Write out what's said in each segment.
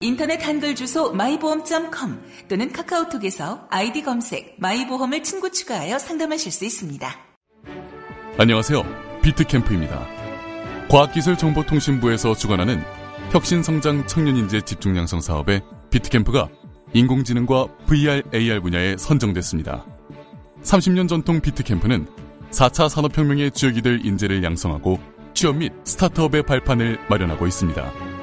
인터넷 한글 주소 마이보험.com 또는 카카오톡에서 아이디 검색 마이보험을 친구 추가하여 상담하실 수 있습니다. 안녕하세요. 비트캠프입니다. 과학기술정보통신부에서 주관하는 혁신성장 청년인재 집중양성 사업에 비트캠프가 인공지능과 VR, AR 분야에 선정됐습니다. 30년 전통 비트캠프는 4차 산업혁명의 주역이 될 인재를 양성하고 취업 및 스타트업의 발판을 마련하고 있습니다.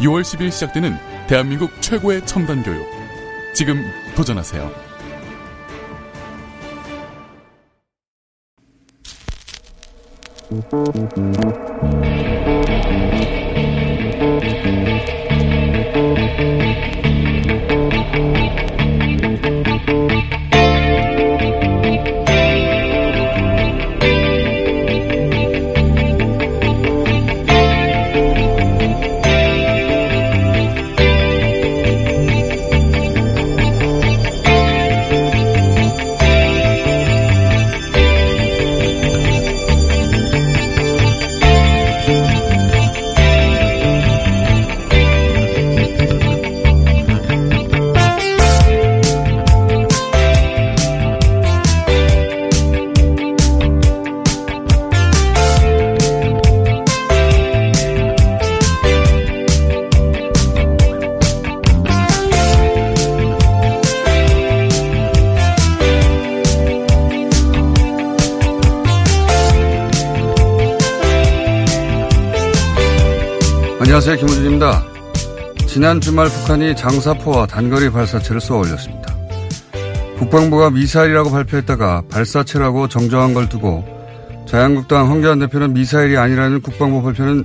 6월 10일 시작되는 대한민국 최고의 첨단 교육. 지금 도전하세요. 안녕하세요. 김우준입니다. 지난 주말 북한이 장사포와 단거리 발사체를 쏘아 올렸습니다. 국방부가 미사일이라고 발표했다가 발사체라고 정정한 걸 두고 자유한국당 황교안 대표는 미사일이 아니라는 국방부 발표는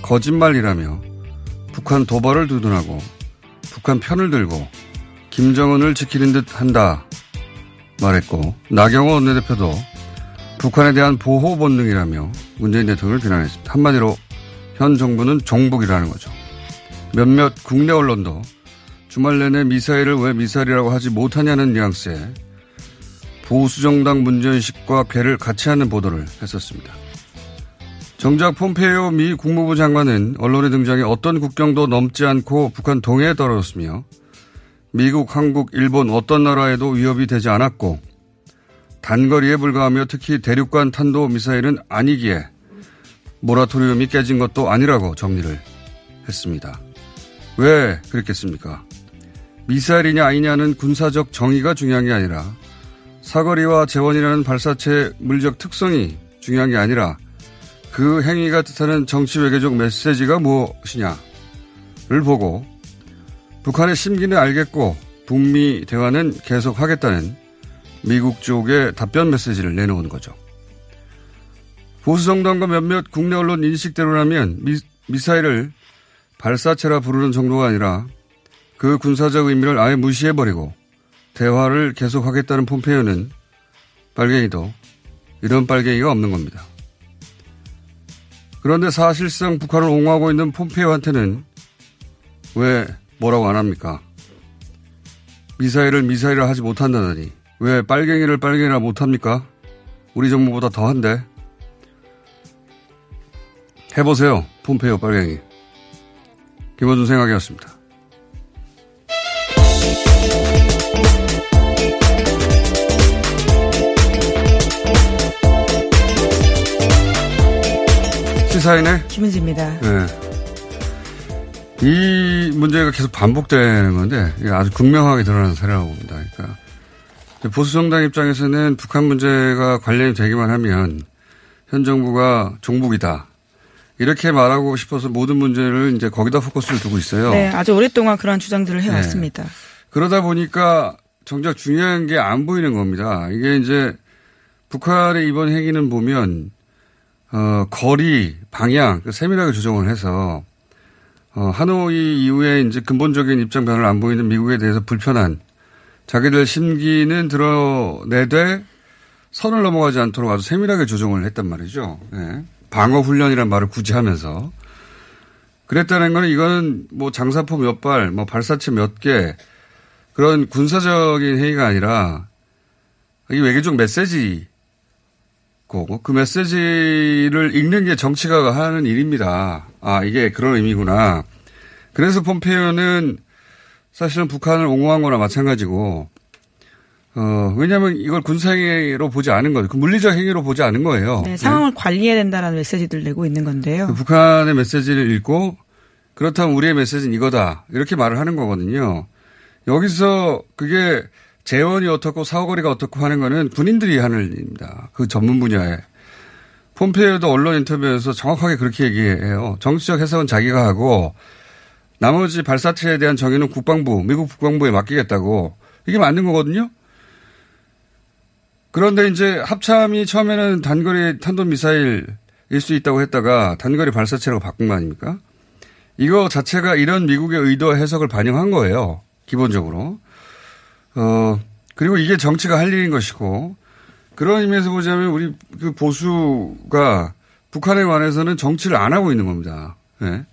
거짓말이라며 북한 도발을 두둔하고 북한 편을 들고 김정은을 지키는 듯 한다 말했고 나경원 원내대표도 북한에 대한 보호 본능이라며 문재인 대통령을 비난했습니다. 한마디로 현 정부는 종북이라는 거죠. 몇몇 국내 언론도 주말 내내 미사일을 왜 미사일이라고 하지 못하냐는 뉘앙스에 보수정당 문전식과 괴를 같이 하는 보도를 했었습니다. 정작 폼페이오 미 국무부 장관은 언론에 등장해 어떤 국경도 넘지 않고 북한 동해에 떨어졌으며 미국, 한국, 일본 어떤 나라에도 위협이 되지 않았고 단거리에 불과하며 특히 대륙간 탄도 미사일은 아니기에 모라토리움이 깨진 것도 아니라고 정리를 했습니다. 왜 그랬겠습니까? 미사일이냐 아니냐는 군사적 정의가 중요한 게 아니라 사거리와 재원이라는 발사체 물적 특성이 중요한 게 아니라 그 행위가 뜻하는 정치 외교적 메시지가 무엇이냐를 보고 북한의 심기는 알겠고 북미 대화는 계속하겠다는 미국 쪽의 답변 메시지를 내놓은 거죠. 보수정당과 몇몇 국내 언론 인식대로라면 미, 미사일을 발사체라 부르는 정도가 아니라 그 군사적 의미를 아예 무시해버리고 대화를 계속하겠다는 폼페이오는 빨갱이도 이런 빨갱이가 없는 겁니다. 그런데 사실상 북한을 옹호하고 있는 폼페이오한테는 왜 뭐라고 안 합니까? 미사일을 미사일을 하지 못한다더니 왜 빨갱이를 빨갱이라 못합니까? 우리 정부보다 더한데 해보세요. 폼페이오 빨갱이. 김원준 생각이었습니다. 시사인의 김은지입니다. 네. 이 문제가 계속 반복되는 건데 아주 극명하게 드러나는 사례라고 봅니다. 그러니까 보수 정당 입장에서는 북한 문제가 관련이 되기만 하면 현 정부가 종북이다. 이렇게 말하고 싶어서 모든 문제를 이제 거기다 포커스를 두고 있어요. 네, 아주 오랫동안 그러한 주장들을 해왔습니다. 네. 그러다 보니까 정작 중요한 게 안 보이는 겁니다. 이게 이제 북한의 이번 행위는 보면 어, 거리, 방향 그 세밀하게 조정을 해서 어, 하노이 이후에 이제 근본적인 입장 변화를 안 보이는 미국에 대해서 불편한 자기들 심기는 드러내되 선을 넘어가지 않도록 아주 세밀하게 조정을 했단 말이죠. 예. 방어 훈련이란 말을 굳이 하면서 그랬다는 거는 이거는 뭐 장사포 몇 발, 뭐 발사체 몇 개 그런 군사적인 회의가 아니라 이게 외교적 메시지고 그 메시지를 읽는 게 정치가가 하는 일입니다. 아 이게 그런 의미구나. 그래서 폼페이오는 사실은 북한을 옹호한 거나 마찬가지고 어, 왜냐하면 이걸 군사행위로 보지 않은 거죠. 그 물리적 행위로 보지 않은 거예요. 네, 상황을 네. 관리해야 된다는 메시지를 내고 있는 건데요. 그 북한의 메시지를 읽고 그렇다면 우리의 메시지는 이거다. 이렇게 말을 하는 거거든요. 여기서 그게 재원이 어떻고 사거리가 어떻고 하는 거는 군인들이 하는 일입니다. 그 전문 분야에. 폼페이오도 언론 인터뷰에서 정확하게 그렇게 얘기해요. 정치적 해석은 자기가 하고 나머지 발사체에 대한 정의는 국방부, 미국 국방부에 맡기겠다고. 이게 맞는 거거든요. 그런데 이제 합참이 처음에는 단거리 탄도미사일일 수 있다고 했다가 단거리 발사체라고 바꾼 거 아닙니까? 이거 자체가 이런 미국의 의도 해석을 반영한 거예요. 기본적으로. 어, 그리고 이게 정치가 할 일인 것이고 그런 의미에서 보자면 우리 그 보수가 북한에 관해서는 정치를 안 하고 있는 겁니다. 네.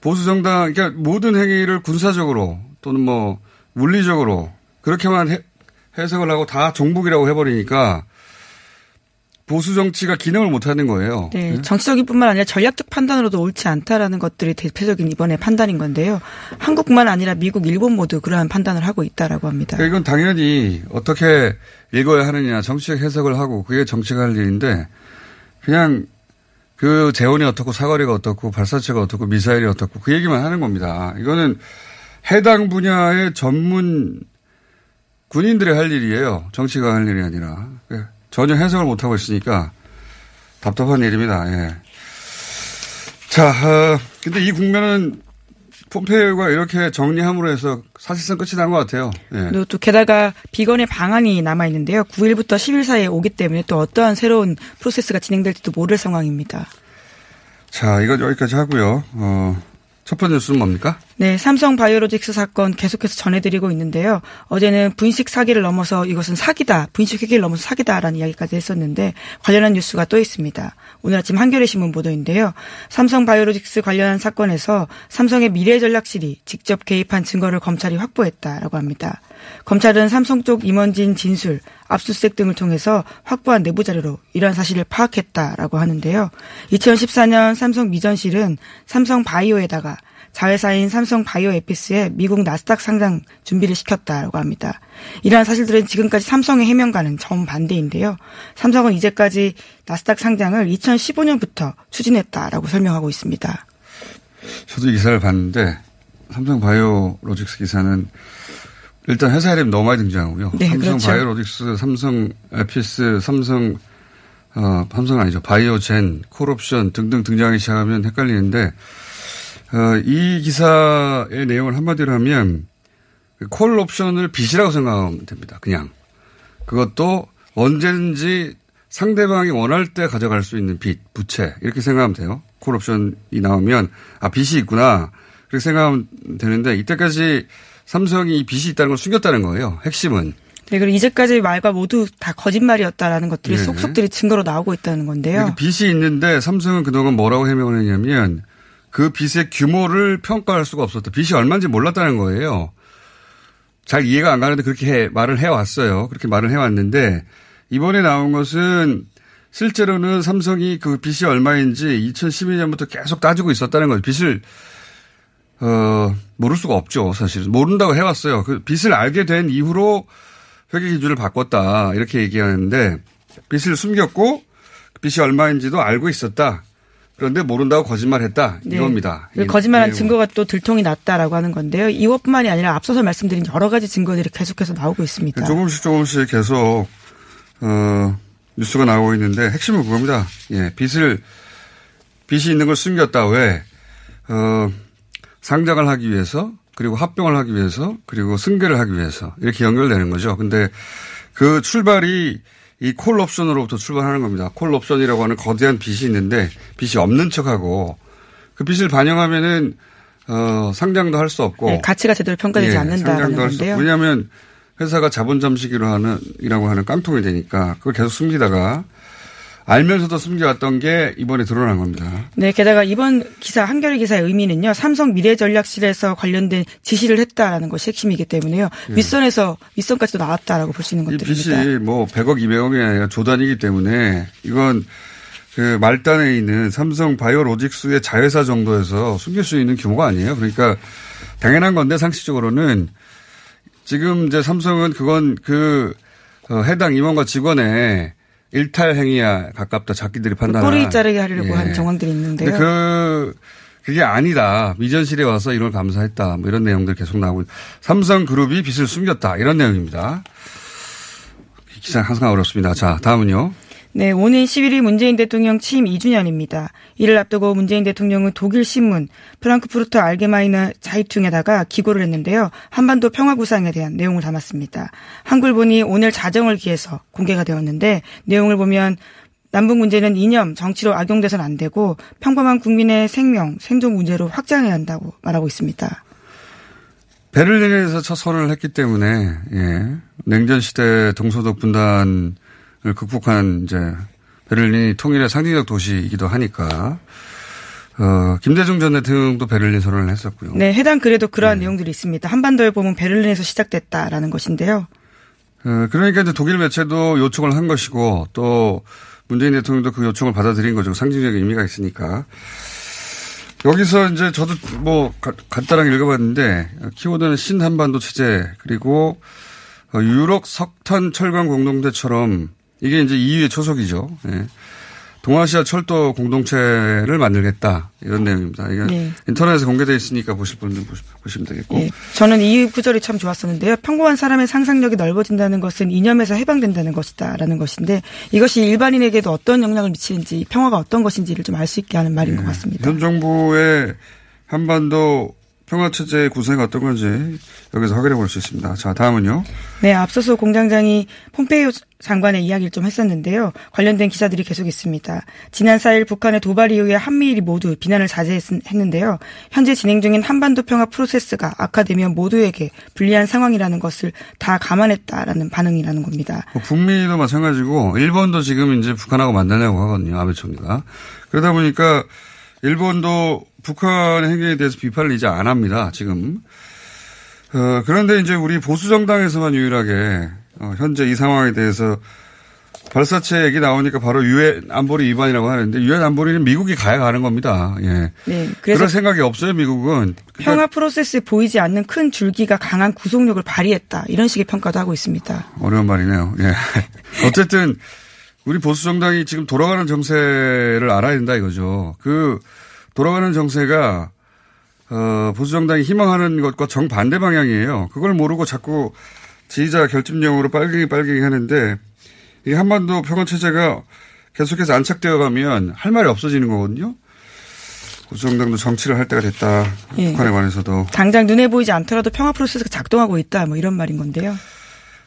보수 정당, 그러니까 모든 행위를 군사적으로 또는 뭐 물리적으로 그렇게만 해, 해석을 하고 다 종북이라고 해버리니까 보수 정치가 기능을 못하는 거예요. 네, 네, 정치적인 뿐만 아니라 전략적 판단으로도 옳지 않다라는 것들이 대표적인 이번에 판단인 건데요. 한국뿐만 아니라 미국, 일본 모두 그러한 판단을 하고 있다라고 합니다. 그러니까 이건 당연히 어떻게 읽어야 하느냐 정치적 해석을 하고 그게 정치가 할 일인데 그냥 그 재원이 어떻고 사거리가 어떻고 발사체가 어떻고 미사일이 어떻고 그 얘기만 하는 겁니다. 이거는 해당 분야의 전문 군인들이 할 일이에요. 정치가 할 일이 아니라. 예. 전혀 해석을 못하고 있으니까 답답한 일입니다. 예. 자, 어, 근데 이 국면은 폼페이오가 이렇게 정리함으로 해서 사실상 끝이 난 것 같아요. 예. 또 게다가 비건의 방안이 남아 있는데요. 9일부터 10일 사이에 오기 때문에 또 어떠한 새로운 프로세스가 진행될지도 모를 상황입니다. 자, 이거 여기까지 하고요. 어, 첫 번째 뉴스는 뭡니까? 네, 삼성 바이오로직스 사건 계속해서 전해드리고 있는데요. 어제는 분식 사기를 넘어서 이것은 사기다, 분식 회계를 넘어서 사기다라는 이야기까지 했었는데 관련한 뉴스가 또 있습니다. 오늘 아침 한겨레 신문 보도인데요. 삼성 바이오로직스 관련한 사건에서 삼성의 미래전략실이 직접 개입한 증거를 검찰이 확보했다라고 합니다. 검찰은 삼성 쪽 임원진 진술, 압수수색 등을 통해서 확보한 내부 자료로 이러한 사실을 파악했다라고 하는데요. 2014년 삼성 미전실은 삼성 바이오에다가 자회사인 삼성 바이오 에피스에 미국 나스닥 상장 준비를 시켰다고 합니다. 이러한 사실들은 지금까지 삼성의 해명과는 정반대인데요. 삼성은 이제까지 나스닥 상장을 2015년부터 추진했다라고 설명하고 있습니다. 저도 기사를 봤는데 삼성 바이오 로직스 기사는 일단 회사 이름 너무 많이 등장하고요. 네, 삼성 그렇죠. 바이오로직스, 삼성 에피스, 삼성 어, 삼성 아니죠. 바이오젠, 콜옵션 등등 등장하기 시작하면 헷갈리는데 어, 이 기사의 내용을 한마디로 하면 콜 옵션을 빚이라고 생각하면 됩니다. 그냥. 그것도 언제든지 상대방이 원할 때 가져갈 수 있는 빚, 부채 이렇게 생각하면 돼요. 콜 옵션이 나오면 아 빚이 있구나 그렇게 생각하면 되는데 이때까지 삼성이 이 빚이 있다는 걸 숨겼다는 거예요. 핵심은. 네, 그리고 이제까지 말과 모두 다 거짓말이었다라는 것들이 네. 속속들이 증거로 나오고 있다는 건데요. 빚이 있는데 삼성은 그동안 뭐라고 해명을 했냐면 그 빚의 규모를 평가할 수가 없었다. 빚이 얼마인지 몰랐다는 거예요. 잘 이해가 안 가는데 그렇게 해, 말을 해왔어요. 그렇게 말을 해왔는데 이번에 나온 것은 실제로는 삼성이 그 빚이 얼마인지 2012년부터 계속 따지고 있었다는 거죠. 빚을 어 모를 수가 없죠. 사실 모른다고 해왔어요. 그 빚을 알게 된 이후로 회계 기준을 바꿨다 이렇게 얘기하는데 빚을 숨겼고 빚이 얼마인지도 알고 있었다. 그런데 모른다고 거짓말했다 네. 이겁니다. 거짓말한 증거가 또 들통이 났다라고 하는 건데요. 이것뿐만이 아니라 앞서서 말씀드린 여러 가지 증거들이 계속해서 나오고 있습니다. 조금씩 조금씩 계속 어, 뉴스가 나오고 있는데 핵심은 그겁니다. 예, 빚을 빚이 있는 걸 숨겼다 왜 어, 상장을 하기 위해서 그리고 합병을 하기 위해서 그리고 승계를 하기 위해서 이렇게 연결되는 거죠. 근데 그 출발이 이 콜옵션으로부터 출발하는 겁니다. 콜옵션이라고 하는 거대한 빚이 있는데 빚이 없는 척하고 그 빚을 반영하면은 어, 상장도 할 수 없고 네, 가치가 제대로 평가되지 예, 않는다는 건데요. 왜냐하면 회사가 자본 잠식이라고 하는, 이라고 하는 깡통이 되니까 그걸 계속 숨기다가 알면서도 숨겨왔던 게 이번에 드러난 겁니다. 네, 게다가 이번 기사 한겨레 기사의 의미는요. 삼성 미래전략실에서 관련된 지시를 했다라는 것이 핵심이기 때문에요. 예. 윗선에서 윗선까지도 나왔다라고 볼 수 있는 이 것들입니다. 빚이 뭐 100억, 200억이 아니라 조단이기 때문에 이건 그 말단에 있는 삼성 바이오로직스의 자회사 정도에서 숨길 수 있는 규모가 아니에요. 그러니까 당연한 건데 상식적으로는 지금 이제 삼성은 그건 그 어, 해당 임원과 직원의 일탈 행위에 가깝다 자기들이 판단하는. 꼬리 자르게 하려고 예. 하는 정황들이 있는데요. 그 그게 아니다. 미전실에 와서 이걸 감사했다. 뭐 이런 내용들 계속 나오고 삼성그룹이 빚을 숨겼다. 이런 내용입니다. 이 기사 항상 어렵습니다. 자, 다음은요. 네, 오는 11일 문재인 대통령 취임 2주년입니다. 이를 앞두고 문재인 대통령은 독일 신문 프랑크푸르트 알게마이너 자이퉁에다가 기고를 했는데요. 한반도 평화 구상에 대한 내용을 담았습니다. 한글본이 오늘 자정을 기해서 공개가 되었는데 내용을 보면 남북 문제는 이념, 정치로 악용돼서는 안 되고 평범한 국민의 생명, 생존 문제로 확장해야 한다고 말하고 있습니다. 베를린에서 첫 선언을 했기 때문에 예. 냉전 시대 동서독 분단을 극복한 이제 베를린이 통일의 상징적 도시이기도 하니까 어, 김대중 전 대통령도 베를린 선언을 했었고요. 네, 해당 글에도 그러한 내용들이 있습니다. 한반도에 보면 베를린에서 시작됐다라는 것인데요. 어, 그러니까 이제 독일 매체도 요청을 한 것이고 또 문재인 대통령도 그 요청을 받아들인 거죠. 상징적인 의미가 있으니까. 여기서 이제 저도 뭐 가- 간단하게 읽어봤는데 키워드는 신한반도 체제 그리고 어, 유럽 석탄 철강 공동체처럼 이게 이제 EU의 초석이죠. 예. 동아시아 철도 공동체를 만들겠다 이런 내용입니다. 이게 네. 인터넷에 공개되어 있으니까 보실 분들 보시- 보시면 되겠고. 예, 저는 이 구절이 참 좋았었는데요. 평범한 사람의 상상력이 넓어진다는 것은 이념에서 해방된다는 것이다라는 것인데 이것이 일반인에게도 어떤 영향을 미치는지 평화가 어떤 것인지를 좀 알 수 있게 하는 말인 것 같습니다. 현 정부의 한반도 평화체제 구성이 어떤 건지 여기서 확인해 볼 수 있습니다. 자, 다음은요. 네, 앞서서 공장장이 폼페이오 장관의 이야기를 좀 했었는데요. 관련된 기사들이 계속 있습니다. 지난 4일 북한의 도발 이후에 한미일이 모두 비난을 자제했는데요. 현재 진행 중인 한반도 평화 프로세스가 악화되면 모두에게 불리한 상황이라는 것을 다 감안했다라는 반응이라는 겁니다. 뭐 북미도 마찬가지고 일본도 지금 이제 북한하고 만나려고 하거든요. 아베 총리가. 그러다 보니까 일본도 북한의 행위에 대해서 비판을 이제 안 합니다. 지금. 어, 그런데 이제 우리 보수 정당에서만 유일하게 어, 현재 이 상황에 대해서 발사체 얘기 나오니까 바로 유엔 안보리 위반이라고 하는데 유엔 안보리는 미국이 가야 가는 겁니다. 예. 네, 그럴 그래서 생각이 없어요, 미국은. 그러니까 평화 프로세스에 보이지 않는 큰 줄기가 강한 구속력을 발휘했다. 이런 식의 평가도 하고 있습니다. 어려운 말이네요. 예. 어쨌든 우리 보수 정당이 지금 돌아가는 정세를 알아야 된다 이거죠. 그 돌아가는 정세가 어, 보수 정당이 희망하는 것과 정반대 방향이에요. 그걸 모르고 자꾸 지지자 결집령으로 빨갱이 빨갱이 하는데 이 한반도 평화 체제가 계속해서 안착되어 가면 할 말이 없어지는 거거든요. 보수 정당도 정치를 할 때가 됐다. 예. 북한에 관해서도. 당장 눈에 보이지 않더라도 평화 프로세스가 작동하고 있다. 뭐 이런 말인 건데요.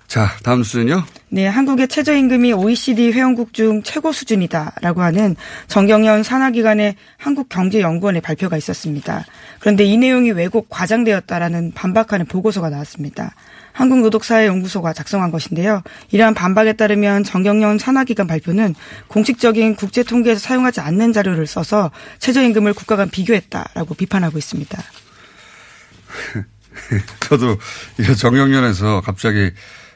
자, 다음 수는요. 네, 한국의 최저임금이 OECD 회원국 중 최고 수준이다라고 하는 정경련 산하기관의 한국경제연구원의 발표가 있었습니다. 그런데 이 내용이 왜곡 과장되었다라는 반박하는 보고서가 나왔습니다. 한국노동사회연구소가 작성한 것인데요. 이러한 반박에 따르면 정경련 산하기관 발표는 공식적인 국제 통계에서 사용하지 않는 자료를 써서 최저임금을 국가 간 비교했다라고 비판하고 있습니다. 저도 이 정경련에서 갑자기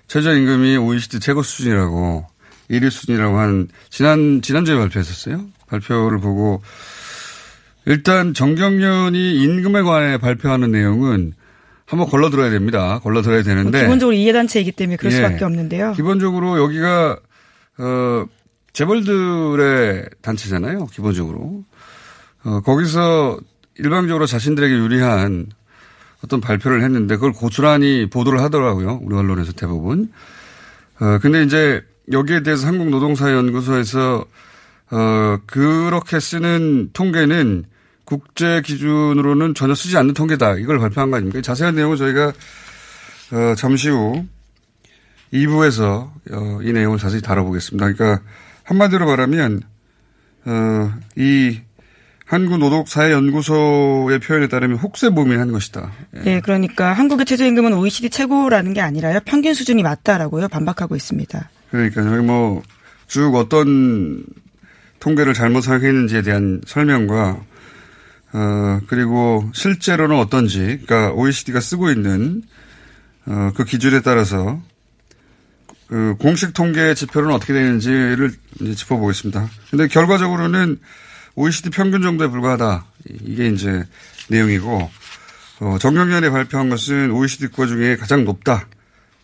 최저임금이 OECD 최고 수준이라고 1위 수준이라고 한 지난 지난주에 발표했었어요. 발표를 보고 일단 정경련이 임금에 관해 발표하는 내용은 한번 걸러 들어야 됩니다. 걸러 들어야 되는데 기본적으로 이해단체이기 때문에 그럴 예. 수밖에 없는데요. 기본적으로 여기가 어 재벌들의 단체잖아요. 기본적으로 어 거기서 일방적으로 자신들에게 유리한 어떤 발표를 했는데 그걸 고스란히 보도를 하더라고요. 우리 언론에서 대부분. 어 근데 이제 여기에 대해서 한국노동사회연구소에서 어 그렇게 쓰는 통계는 국제 기준으로는 전혀 쓰지 않는 통계다. 이걸 발표한 거 아닙니까? 자세한 내용은 저희가 어 잠시 후 2부에서 어, 이 내용을 자세히 다뤄보겠습니다. 그러니까 한마디로 말하면 어, 이 한국노동사회연구소의 표현에 따르면 혹세무민한 것이다. 예. 네, 그러니까 한국의 최저임금은 OECD 최고라는 게 아니라요. 평균 수준이 맞다라고요. 반박하고 있습니다. 그러니까 여기 뭐 쭉 어떤 통계를 잘못 사용했는지에 대한 설명과 어 그리고 실제로는 어떤지 그러니까 OECD가 쓰고 있는 어 그 기준에 따라서 그 공식 통계 지표는 어떻게 되는지를 이제 짚어보겠습니다. 근데 결과적으로는 OECD 평균 정도에 불과하다. 이게 이제 내용이고, 어, 정경련에 발표한 것은 OECD 국가 중에 가장 높다.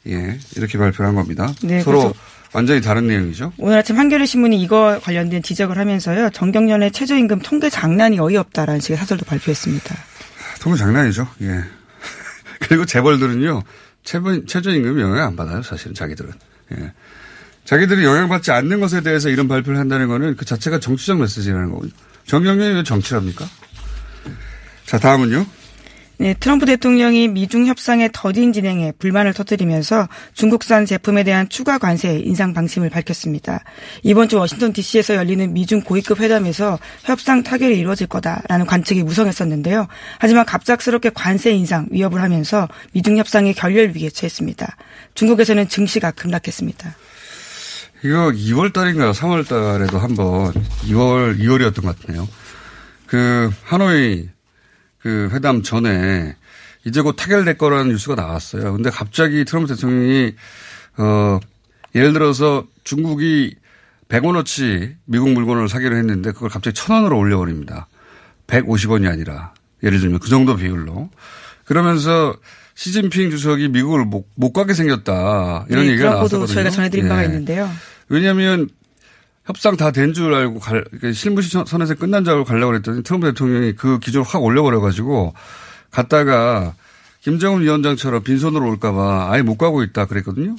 예, 이렇게 발표를 한 겁니다. 네, 서로 완전히 다른 내용이죠. 오늘 아침 한겨레 신문이 이거 관련된 지적을 하면서요. 정경련의 최저임금 통계 장난이 어이없다라는 식의 사설도 발표했습니다. 통계 장난이죠. 예. 그리고 재벌들은요. 최저, 최저임금 영향 안 받아요. 사실은 자기들은. 예. 자기들이 영향받지 않는 것에 대해서 이런 발표를 한다는 것은 그 자체가 정치적 메시지라는 거거든요. 정경련이 왜 정치랍니까? 자, 다음은요. 네, 트럼프 대통령이 미중 협상의 더딘 진행에 불만을 터뜨리면서 중국산 제품에 대한 추가 관세 인상 방침을 밝혔습니다. 이번 주 워싱턴 DC에서 열리는 미중 고위급 회담에서 협상 타결이 이루어질 거다라는 관측이 무성했었는데요. 하지만 갑작스럽게 관세 인상 위협을 하면서 미중 협상의 결렬 위기에 처했습니다. 중국에서는 증시가 급락했습니다. 이거 2월 달인가 3월 달에도 한번 2월 2월이었던 것 같네요. 그 하노이 그 회담 전에 이제 곧 타결될 거라는 뉴스가 나왔어요. 근데 갑자기 트럼프 대통령이 어 예를 들어서 중국이 100원어치 미국 물건을 사기로 했는데 그걸 갑자기 1000원으로 올려버립니다. 150원이 아니라 예를 들면 그 정도 비율로. 그러면서 시진핑 주석이 미국을 못, 못 가게 생겼다. 이런 네, 얘기가 나왔거든요. 저희가 전해드린 예. 바가 있는데요. 왜냐하면 협상 다 된 줄 알고 갈, 실무선에서 끝난 줄 알고 가려고 그랬더니 트럼프 대통령이 그 기준을 확 올려버려가지고 갔다가 김정은 위원장처럼 빈손으로 올까봐 아예 못 가고 있다 그랬거든요.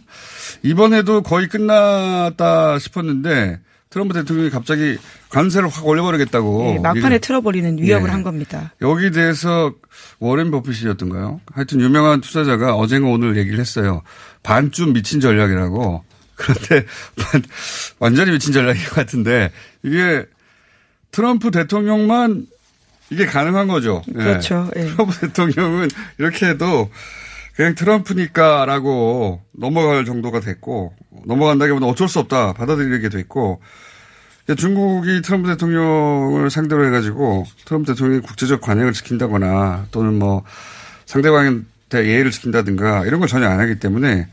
이번에도 거의 끝났다 싶었는데 트럼프 대통령이 갑자기 관세를 확 올려버리겠다고. 네, 막판에 틀어버리는 위협을 네. 한 겁니다. 여기 대해서 워렌 버핏이었던가요? 하여튼 유명한 투자자가 어젠가 오늘 얘기를 했어요. 반쯤 미친 전략이라고. 그런데 완전히 미친 전략인 것 같은데 이게 트럼프 대통령만 이게 가능한 거죠. 예. 그렇죠. 예. 트럼프 대통령은 이렇게 해도 그냥 트럼프니까라고 넘어갈 정도가 됐고 넘어간다기보다 어쩔 수 없다 받아들이게 됐고 중국이 트럼프 대통령을 상대로 해가지고 트럼프 대통령이 국제적 관행을 지킨다거나 또는 뭐 상대방한테 예의를 지킨다든가 이런 걸 전혀 안 하기 때문에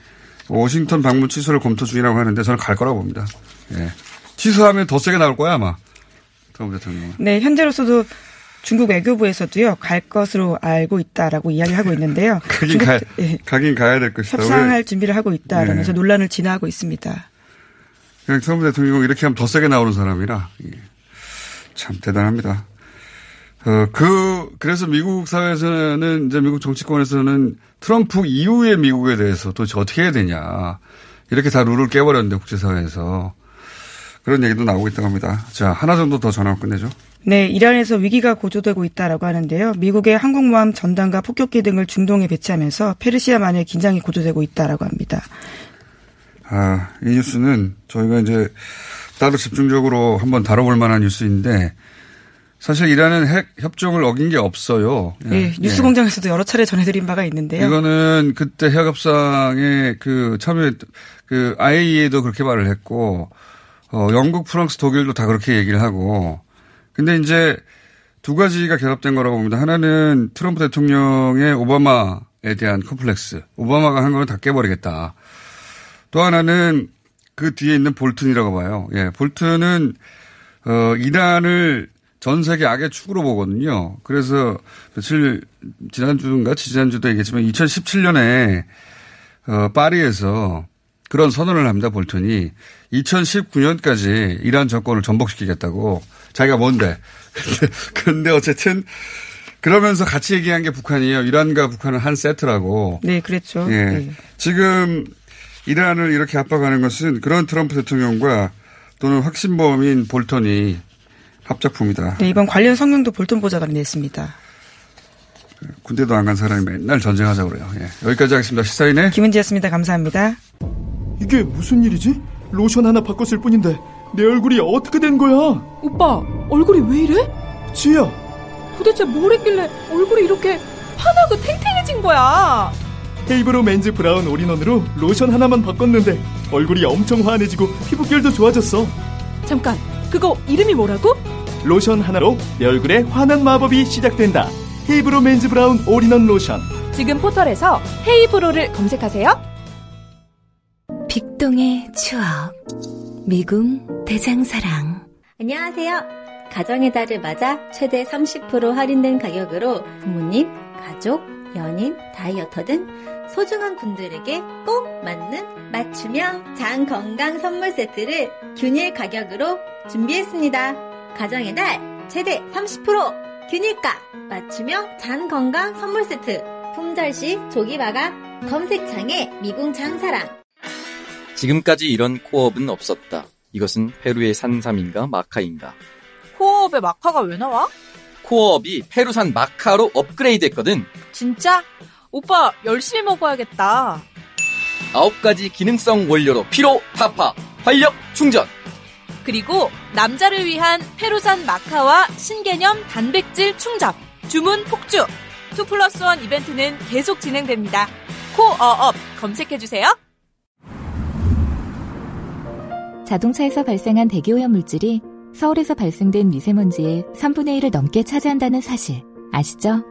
워싱턴 방문 취소를 검토 중이라고 하는데 저는 갈 거라고 봅니다. 예. 취소하면 더 세게 나올 거야 아마. 트럼프 대통령. 네, 현재로서도 중국 외교부에서도요 갈 것으로 알고 있다라고 이야기하고 있는데요. 가긴, 중국, 가, 예, 가긴 가야 될 것이다. 협상할 왜? 준비를 하고 있다라면서 예. 논란을 진화하고 있습니다. 그냥 트럼프 대통령 이렇게 하면 더 세게 나오는 사람이라 예. 참 대단합니다. 어, 그, 그래서 미국 사회에서는, 이제 미국 정치권에서는 트럼프 이후의 미국에 대해서 도대체 어떻게 해야 되냐. 이렇게 다 룰을 깨버렸는데, 국제사회에서. 그런 얘기도 나오고 있다고 합니다. 자, 하나 정도 더 전하고 끝내죠. 네, 이란에서 위기가 고조되고 있다라고 하는데요. 미국의 항공모함 전단과 폭격기 등을 중동에 배치하면서 페르시아만의 긴장이 고조되고 있다라고 합니다. 아, 이 뉴스는 저희가 이제 따로 집중적으로 한번 다뤄볼 만한 뉴스인데 사실 이란은 핵 협정을 어긴 게 없어요. 네, 예. 뉴스 공장에서도 여러 차례 전해드린 바가 있는데요. 이거는 그때 핵 협상에 그 참여 그 IAEA도 그렇게 말을 했고 어 영국, 프랑스, 독일도 다 그렇게 얘기를 하고 근데 이제 두 가지가 결합된 거라고 봅니다. 하나는 트럼프 대통령의 오바마에 대한 컴플렉스. 오바마가 한 거는 다 깨버리겠다. 또 하나는 그 뒤에 있는 볼튼이라고 봐요. 예, 볼튼은 어 이란을 전 세계 악의 축으로 보거든요. 그래서 며칠 지난주인가 지난주도 얘기했지만 2017년에 어, 파리에서 그런 선언을 합니다. 볼턴이 2019년까지 이란 정권을 전복시키겠다고 자기가 뭔데. 근데 어쨌든 그러면서 같이 얘기한 게 북한이에요. 이란과 북한은 한 세트라고. 네, 그랬죠. 예. 네. 지금 이란을 이렇게 압박하는 것은 그런 트럼프 대통령과 또는 확신범인 볼턴이 합작품이다. 네, 이번 관련 성명도 볼턴 보좌관이 냈습니다. 군대도 안 간 사람이 맨날 전쟁하자 그래요. 예. 여기까지 하겠습니다. 시사인의 김은지였습니다. 감사합니다. 이게 무슨 일이지? 로션 하나 바꿨을 뿐인데 내 얼굴이 어떻게 된 거야? 오빠 얼굴이 왜 이래? 지혜야, 도대체 뭘 했길래 얼굴이 이렇게 환하고 탱탱해진 거야? 헤이브로 맨즈 브라운 올인원으로 로션 하나만 바꿨는데 얼굴이 엄청 환해지고 피부결도 좋아졌어. 잠깐, 그거 이름이 뭐라고? 로션 하나로 내 얼굴에 환한 마법이 시작된다. 헤이브로 맨즈 브라운 올인원 로션. 지금 포털에서 헤이브로를 검색하세요. 빅동의 추억. 미궁 대장사랑. 안녕하세요. 가정의 달을 맞아 최대 30% 할인된 가격으로 부모님, 가족, 연인, 다이어터 등 소중한 분들에게 꼭 맞는 맞춤형 장 건강 선물 세트를 균일 가격으로 준비했습니다. 가정의 달 최대 30% 균일가 맞춤형 장 건강 선물 세트 품절시 조기 마감 검색창에 미궁 장사랑 지금까지 이런 코어업은 없었다. 이것은 페루의 산삼인가 마카인가. 코어업에 마카가 왜 나와? 코어업이 페루산 마카로 업그레이드 했거든. 진짜? 오빠 열심히 먹어야겠다. 아홉 가지 기능성 원료로 피로, 타파, 활력, 충전. 그리고 남자를 위한 페루산 마카와 신개념 단백질 충전, 주문 폭주. 2 플러스 1 이벤트는 계속 진행됩니다. 코어업 검색해주세요. 자동차에서 발생한 대기오염 물질이 서울에서 발생된 미세먼지의 3분의 1을 넘게 차지한다는 사실 아시죠?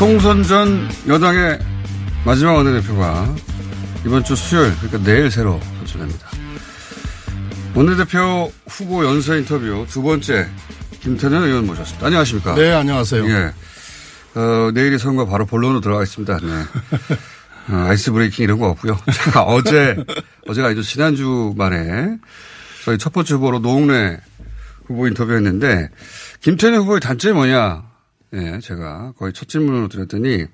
총선 전 여당의 마지막 원내대표가 이번 주 수요일, 그러니까 내일 새로 선출됩니다. 원내대표 후보 연설 인터뷰 두 번째 김태년 의원 모셨습니다. 안녕하십니까? 네, 안녕하세요. 예. 어, 내일이 선거 바로 본론으로 들어가겠습니다. 네. 어, 아이스 브레이킹 이런 거 없고요. 자, 어제, 어제가 아니죠. 지난주 말에 저희 첫 번째 후보로 노웅래 후보 인터뷰했는데 김태년 후보의 단점이 뭐냐? 예, 제가 거의 첫 질문으로 드렸더니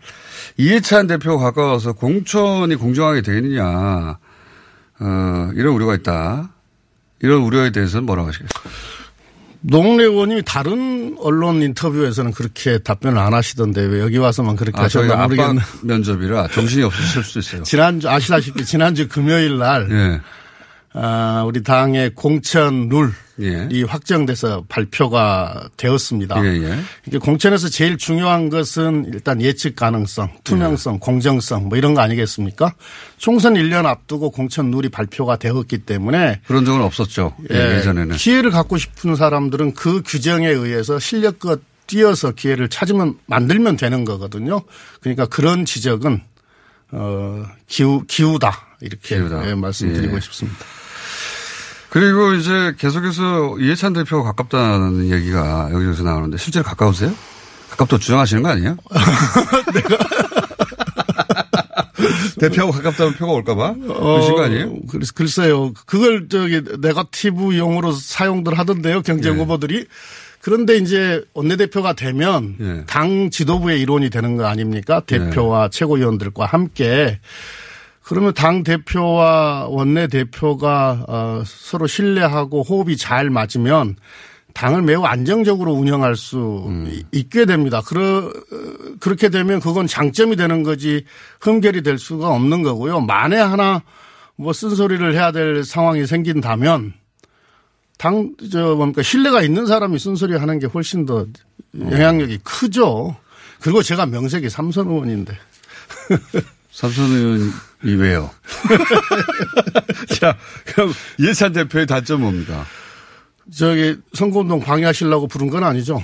이해찬 대표 가까워서 공천이 공정하게 되느냐, 어, 이런 우려가 있다. 이런 우려에 대해서는 뭐라고 하시겠어요? 노웅래 의원님이 다른 언론 인터뷰에서는 그렇게 답변을 안 하시던데 왜 여기 와서만 그렇게 아, 하셨나 모르겠네. 면접이라 정신이 없으실 수도 있어요. 지난주 아시다시피 지난주 금요일 날 예. 아, 우리 당의 공천 룰 이 예. 확정돼서 발표가 되었습니다. 예, 예. 공천에서 제일 중요한 것은 일단 예측 가능성, 투명성, 예. 공정성 뭐 이런 거 아니겠습니까? 총선 1년 앞두고 공천 룰이 발표가 되었기 때문에 그런 적은 없었죠. 예, 예전에는. 기회를 갖고 싶은 사람들은 그 규정에 의해서 실력껏 뛰어서 기회를 찾으면 만들면 되는 거거든요. 그러니까 그런 지적은 어 기우 기우다 이렇게 기우다. 예, 말씀드리고 예. 싶습니다. 그리고 이제 계속해서 이해찬 대표가 가깝다는 얘기가 여기저기서 나오는데 실제로 가까우세요? 가깝다고 주장하시는 거 아니에요? 대표하고 가깝다면 표가 올까봐? 그러신 거 아니에요? 어, 글- 글쎄요. 그걸 저기 네거티브 용어로 사용들 하던데요. 경쟁 예. 후보들이. 그런데 이제 원내대표가 되면 예. 당 지도부의 일원이 되는 거 아닙니까? 대표와 최고위원들과 함께. 그러면 당 대표와 원내 대표가 어, 서로 신뢰하고 호흡이 잘 맞으면 당을 매우 안정적으로 운영할 수 음. 있게 됩니다. 그러, 그렇게 되면 그건 장점이 되는 거지 흠결이 될 수가 없는 거고요. 만에 하나 뭐 쓴소리를 해야 될 상황이 생긴다면 당, 저, 뭡니까, 신뢰가 있는 사람이 쓴소리 하는 게 훨씬 더 영향력이 크죠. 그리고 제가 명색이 삼선 의원인데. 삼선 의원이 왜요? 자, 그럼 이해찬 대표의 단점 뭡니까? 저기 선거운동 방해하시려고 부른 건 아니죠.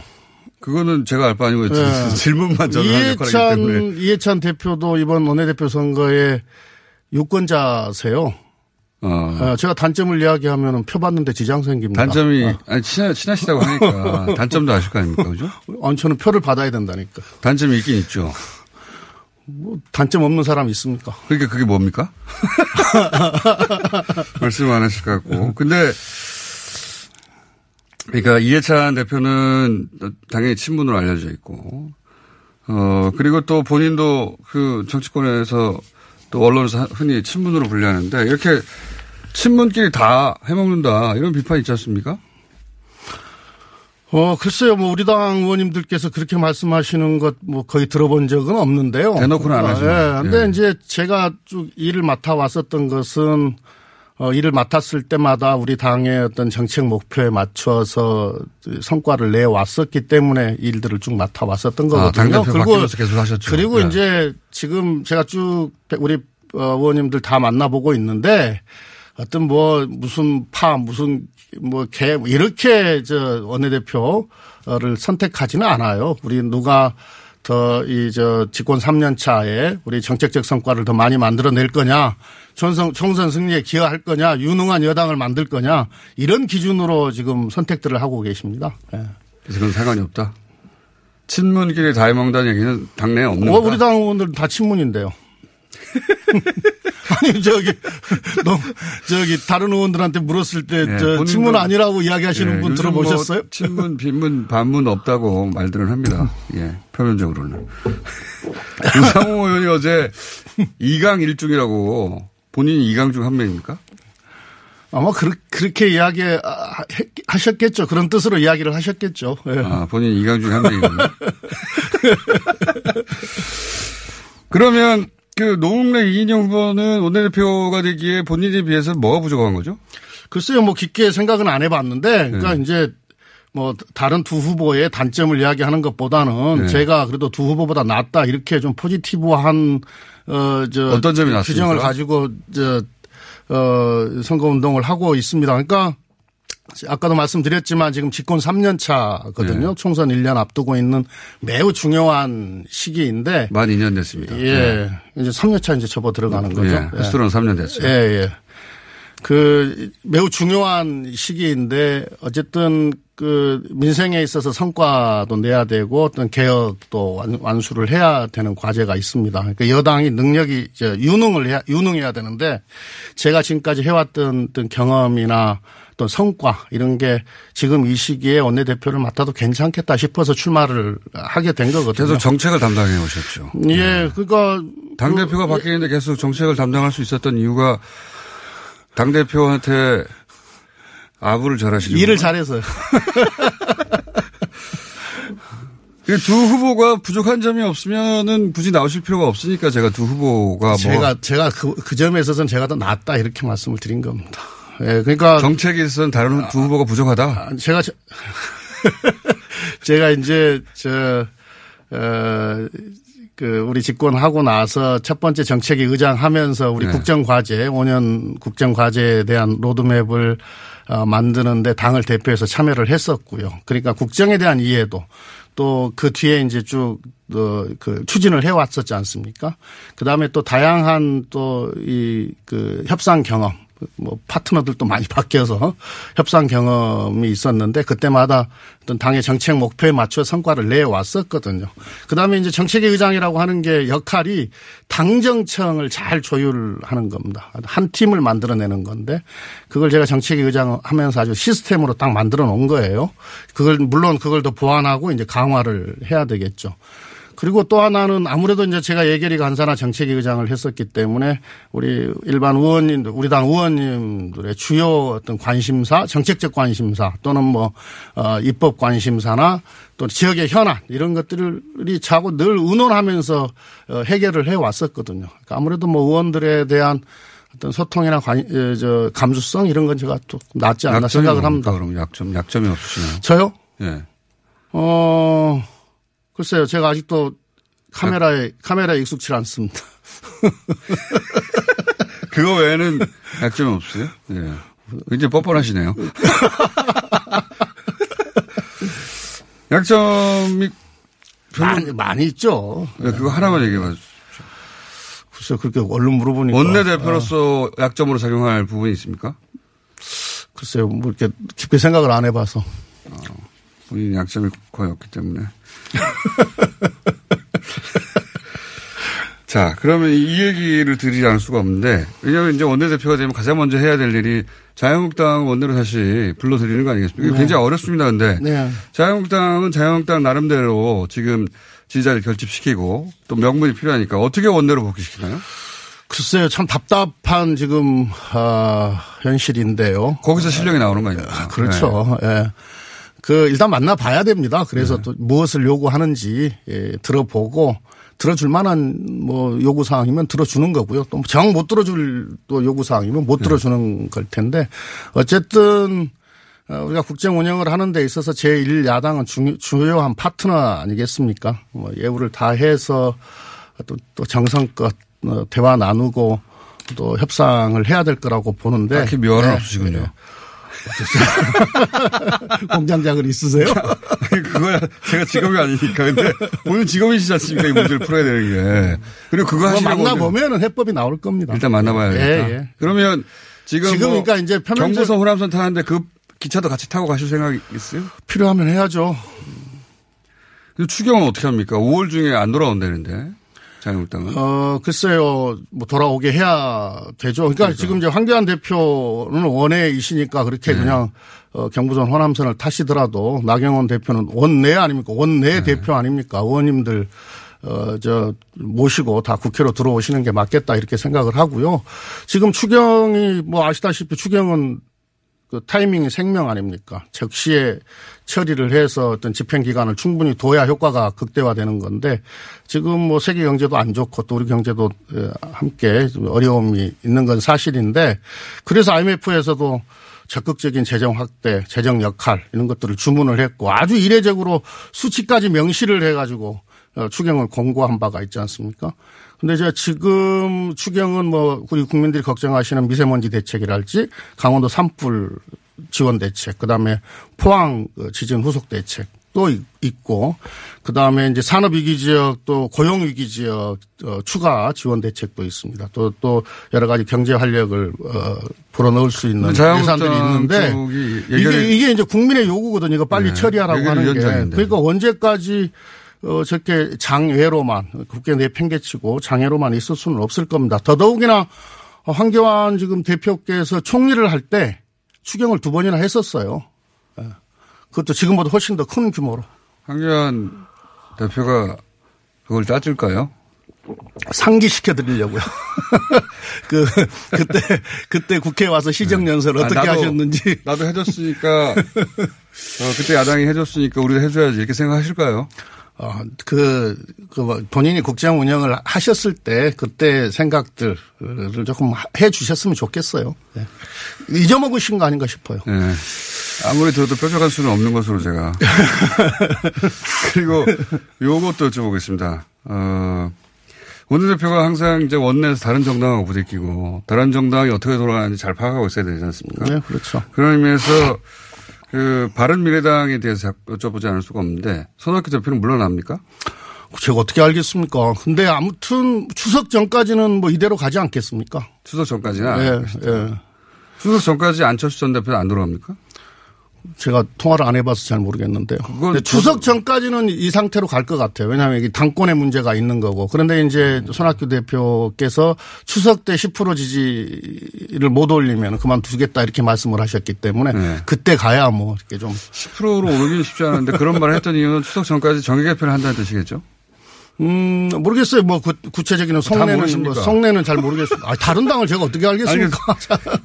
그거는 제가 알 바 아니고 네. 질문만 저는 하는 역할이기 때문에. 이해찬, 이해찬 대표도 이번 원내대표 선거에 유권자세요. 어. 어, 제가 단점을 이야기하면 표 받는데 지장 생깁니다. 단점이, 어. 아니, 친하, 친하 시다고 하니까 단점도 아실 거 아닙니까? 그죠? 아니, 저는 표를 받아야 된다니까. 단점이 있긴 있죠. 뭐 단점 없는 사람 있습니까? 그러니까 그게 뭡니까? 말씀 안 하실 것 같고. 근데 그러니까 이해찬 대표는 당연히 친문으로 알려져 있고, 어, 그리고 또 본인도 그 정치권에서 또 언론에서 흔히 친문으로 분류하는데 이렇게 친문끼리 다 해먹는다 이런 비판이 있지 않습니까? 어, 글쎄요, 뭐, 우리 당 의원님들께서 그렇게 말씀하시는 것, 뭐, 거의 들어본 적은 없는데요. 대놓고는 안 하죠. 예. 근데 예. 이제 제가 쭉 일을 맡아왔었던 것은, 어, 일을 맡았을 때마다 우리 당의 어떤 정책 목표에 맞춰서 성과를 내왔었기 때문에 일들을 쭉 맡아왔었던 거거든요. 아, 바뀌면서 계속 하셨죠. 그리고 예. 이제 지금 제가 쭉 우리 어, 의원님들 다 만나보고 있는데 어떤 뭐 무슨 파 무슨 뭐개 이렇게 저 원내대표를 선택하지는 않아요. 우리 누가 더 이 저 집권 3년 차에 우리 정책적 성과를 더 많이 만들어낼 거냐, 총선 총선 승리에 기여할 거냐, 유능한 여당을 만들 거냐 이런 기준으로 지금 선택들을 하고 계십니다. 예. 그래서 그건 상관이 없다. 친문끼리 다 해먹는다는 얘기는 당내에 없는 어, 거다. 우리 당 의원들 다 친문인데요. 아니 저기 너무 저기 다른 의원들한테 물었을 때 예, 저 본인도- 친문 아니라고 이야기하시는 예, 분 요즘 들어보셨어요? 뭐 친문, 빈문, 반문 없다고 말들은 합니다. 예, 표면적으로는. 유상호 의원이 어제 2강 1중이라고 본인이 2강 중 한 명입니까? 아마 그렇, 그렇게 이야기 하셨겠죠. 그런 뜻으로 이야기를 하셨겠죠. 예. 아, 본인 2강 중에 한 명이군요. 그러면 그 노웅래 이인영 후보는 원내대표가 되기에 본인에 비해서 뭐가 부족한 거죠? 글쎄요, 뭐 깊게 생각은 안 해봤는데, 그러니까 네. 이제 뭐 다른 두 후보의 단점을 이야기하는 것보다는 네. 제가 그래도 두 후보보다 낫다 이렇게 좀 포지티브한 어저 어떤 점이 낫습니까? 규정을 가지고 저 어 선거 운동을 하고 있습니다. 그러니까 아까도 말씀드렸지만 지금 집권 3년 차거든요. 네. 총선 1년 앞두고 있는 매우 중요한 시기인데 만 2년 됐습니다. 예. 이제 3년 차 이제 접어 들어가는 거죠. 예, 횟수로는 3년 됐어요. 예, 예. 그 매우 중요한 시기인데 어쨌든 그 민생에 있어서 성과도 내야 되고 어떤 개혁도 완- 완수를 해야 되는 과제가 있습니다. 그러니까 여당이 능력이 이제 유능을 해야 유능해야 되는데 제가 지금까지 해왔던 어떤 경험이나 또 성과 이런 게 지금 이 시기에 원내대표를 맡아도 괜찮겠다 싶어서 출마를 하게 된 거거든요. 계속 정책을 담당해 오셨죠. 예, 그러니까 당대표가 바뀌는데 계속 정책을 담당할 수 있었던 이유가 당대표한테 아부를 잘하시는 일을? 잘해서요. 이두 후보가 부족한 점이 없으면은 굳이 나오실 필요가 없으니까 제가 두 후보가 뭐 제가 제가 그, 그 점에 있어서는 제가 더 낫다 이렇게 말씀을 드린 겁니다. 예, 그러니까 정책에 있어서는 다른 두 후보가 부족하다. 아, 제가 저- 제가 이제 저 어, 그 우리 집권하고 나서 첫 번째 정책위 의장하면서 우리 네. 국정과제 5년 국정과제에 대한 로드맵을 어, 만드는데 당을 대표해서 참여를 했었고요. 그러니까 국정에 대한 이해도 또 그 뒤에 이제 쭉, 어, 그 추진을 해왔었지 않습니까? 그 다음에 또 다양한 또 이 그 협상 경험, 뭐 파트너들도 많이 바뀌어서 협상 경험이 있었는데 그때마다 어떤 당의 정책 목표에 맞춰 성과를 내왔었거든요. 그 다음에 이제 정책위 의장이라고 하는 게 역할이 당정청을 잘 조율하는 겁니다. 한 팀을 만들어내는 건데 그걸 제가 정책위 의장 하면서 아주 시스템으로 딱 만들어 놓은 거예요. 그걸 물론 그걸 더 보완하고 이제 강화를 해야 되겠죠. 그리고 또 하나는 아무래도 이제 제가 예결위 간사나 정책위 의장을 했었기 때문에 우리 일반 의원님들, 우리 당 의원님들의 주요 어떤 관심사, 정책적 관심사 또는 뭐, 어, 입법 관심사나 또 지역의 현안 이런 것들이 자꾸 늘 의논하면서 어, 해결을 해 왔었거든요. 그러니까 아무래도 뭐 의원들에 대한 어떤 소통이나 관, 에, 저 감수성 이런 건 제가 좀 낫지 않나 생각을 뭡니까, 합니다. 그럼 약점 약점이 없으시나요? 저요? 예. 어, 글쎄요. 제가 아직도 카메라에, 카메라에 익숙치 않습니다. 그거 외에는 약점이 없어요? 예. 굉장히 뻔뻔하시네요. 약점이 많이, 많이 있죠. 네, 그거 하나만 얘기해 봐. 글쎄요. 그렇게 얼른 물어보니까. 원내대표로서 약점으로 작용할 부분이 있습니까? 글쎄요. 뭐 이렇게 깊게 생각을 안 해봐서. 본인 약점이 거의 없기 때문에. 자, 그러면 이 얘기를 드리지 않을 수가 없는데, 왜냐하면 이제 원내대표가 되면 가장 먼저 해야 될 일이 자유한국당 원내로 다시 불러드리는 거 아니겠습니까? 네. 굉장히 어렵습니다. 근데 네. 자유한국당은 자유한국당 나름대로 지금 지지자를 결집시키고 또 명분이 필요하니까 어떻게 원내로 복귀시키나요? 글쎄요, 참 답답한 지금 아, 현실인데요. 거기서 실력이 나오는 거 아닙니까? 그렇죠. 예. 그 일단 만나 봐야 됩니다. 그래서 또 무엇을 요구하는지 예, 들어보고 들어줄 만한 뭐 요구 사항이면 들어주는 거고요. 또 정 못 들어줄 또 요구 사항이면 못 들어주는 걸 텐데 어쨌든 어, 우리가 국정 운영을 하는 데 있어서 제1 야당은 중, 주요한 파트너 아니겠습니까? 뭐 예우를 다 해서 또, 또 정성껏 어, 대화 나누고 또 협상을 해야 될 거라고 보는데 딱히 묘안은 네. 없으시군요. 공장장은 있으세요? 그거야 제가 직업이 아니니까. 근데 본인 직업이시지 않습니까? 이 문제를 풀어야 되는 게. 그리고 그거 하시려고. 만나보면 해법이 나올 겁니다. 일단 만나봐야겠다. 예, 예. 그러면 지금, 지금 뭐 그러니까 이제 편현재- 경부선 호남선 타는데 그 기차도 같이 타고 가실 생각 있어요? 필요하면 해야죠. 그 추경은 어떻게 합니까? 5월 중에 안 돌아온다는데 자유한국당은. 어, 글쎄요, 뭐 돌아오게 해야 되죠. 그러니까 지금 이제 황교안 대표는 원내이시니까 그렇게 네. 그냥 어, 경부선 호남선을 타시더라도 나경원 대표는 원내 아닙니까? 원내 네. 대표 아닙니까? 의원님들 어, 저, 모시고 다 국회로 들어오시는 게 맞겠다 이렇게 생각을 하고요. 지금 추경이 뭐 아시다시피 추경은 그 타이밍이 생명 아닙니까? 즉시에 처리를 해서 어떤 집행 기간을 충분히 둬야 효과가 극대화되는 건데 지금 뭐 세계 경제도 안 좋고 또 우리 경제도 예, 함께 좀 어려움이 있는 건 사실인데 그래서 IMF에서도 적극적인 재정 확대, 재정 역할 이런 것들을 주문을 했고 아주 이례적으로 수치까지 명시를 해가지고 어, 추경을 공고한 바가 있지 않습니까? 근데 이제 지금 추경은 뭐 우리 국민들이 걱정하시는 미세먼지 대책이랄지 강원도 산불 지원 대책, 그 다음에 포항 그 지진 후속 대책 또 있고, 그 다음에 이제 산업 위기 지역 또 고용 위기 지역 어, 추가 지원 대책도 있습니다. 또 또 여러 가지 경제 활력을 어, 불어넣을 수 있는 예산들이 있는데 이게 이게 이제 국민의 요구거든요. 이거 빨리 네. 처리하라고 하는 게. 그러니까 언제까지 어, 저렇게 장외로만 국회 내 팽개치고 장외로만 있을 수는 없을 겁니다. 더더욱이나 황교안 지금 대표께서 총리를 할 때 추경을 두 번이나 했었어요. 예. 그것도 지금보다 훨씬 더 큰 규모로. 황교안 대표가 그걸 따질까요? 상기시켜 드리려고요. 그, 그때, 그때 국회에 와서 시정연설 아, 어떻게 나도- 하셨는지. 나도 해줬으니까 어, 그때 야당이 해줬으니까 우리도 해줘야지 이렇게 생각하실까요? 어, 그, 그, 뭐 본인이 국정 운영을 하셨을 때 그때 생각들을 조금 해 주셨으면 좋겠어요. 네. 잊어먹으신 거 아닌가 싶어요. 네. 아무리 들어도 뾰족한 수는 없는 것으로 제가. 그리고 요것도 여쭤보겠습니다. 어, 원내대표가 항상 이제 원내에서 다른 정당하고 부대끼고 다른 정당이 어떻게 돌아가는지 잘 파악하고 있어야 되지 않습니까? 네, 그렇죠. 그런 의미에서 그 바른미래당에 대해서 여쭤보지 않을 수가 없는데 손학규 대표는 물러납니까? 제가 어떻게 알겠습니까? 근데 아무튼 추석 전까지는 뭐 이대로 가지 않겠습니까? 추석 전까지나. 예, 예. 추석 전까지 안철수 전 대표는 안 돌아갑니까? 제가 통화를 안 해봐서 잘 모르겠는데요. 근데 추석 전까지는 이 상태로 갈 것 같아요. 왜냐하면 이게 당권의 문제가 있는 거고. 그런데 이제 손학규 대표께서 추석 때 10% 지지를 못 올리면 그만두겠다 이렇게 말씀을 하셨기 때문에 네. 그때 가야 뭐 이렇게 좀 10%로 오르기는 쉽지 않은데 그런 말을 했던 이유는 추석 전까지 정계 개편을 한다는 뜻이겠죠? 음, 모르겠어요. 뭐 구, 구체적인 속내는 모르십니까? 뭐 속내는 잘 모르겠습니다. 아, 다른 당을 제가 어떻게 알겠습니까?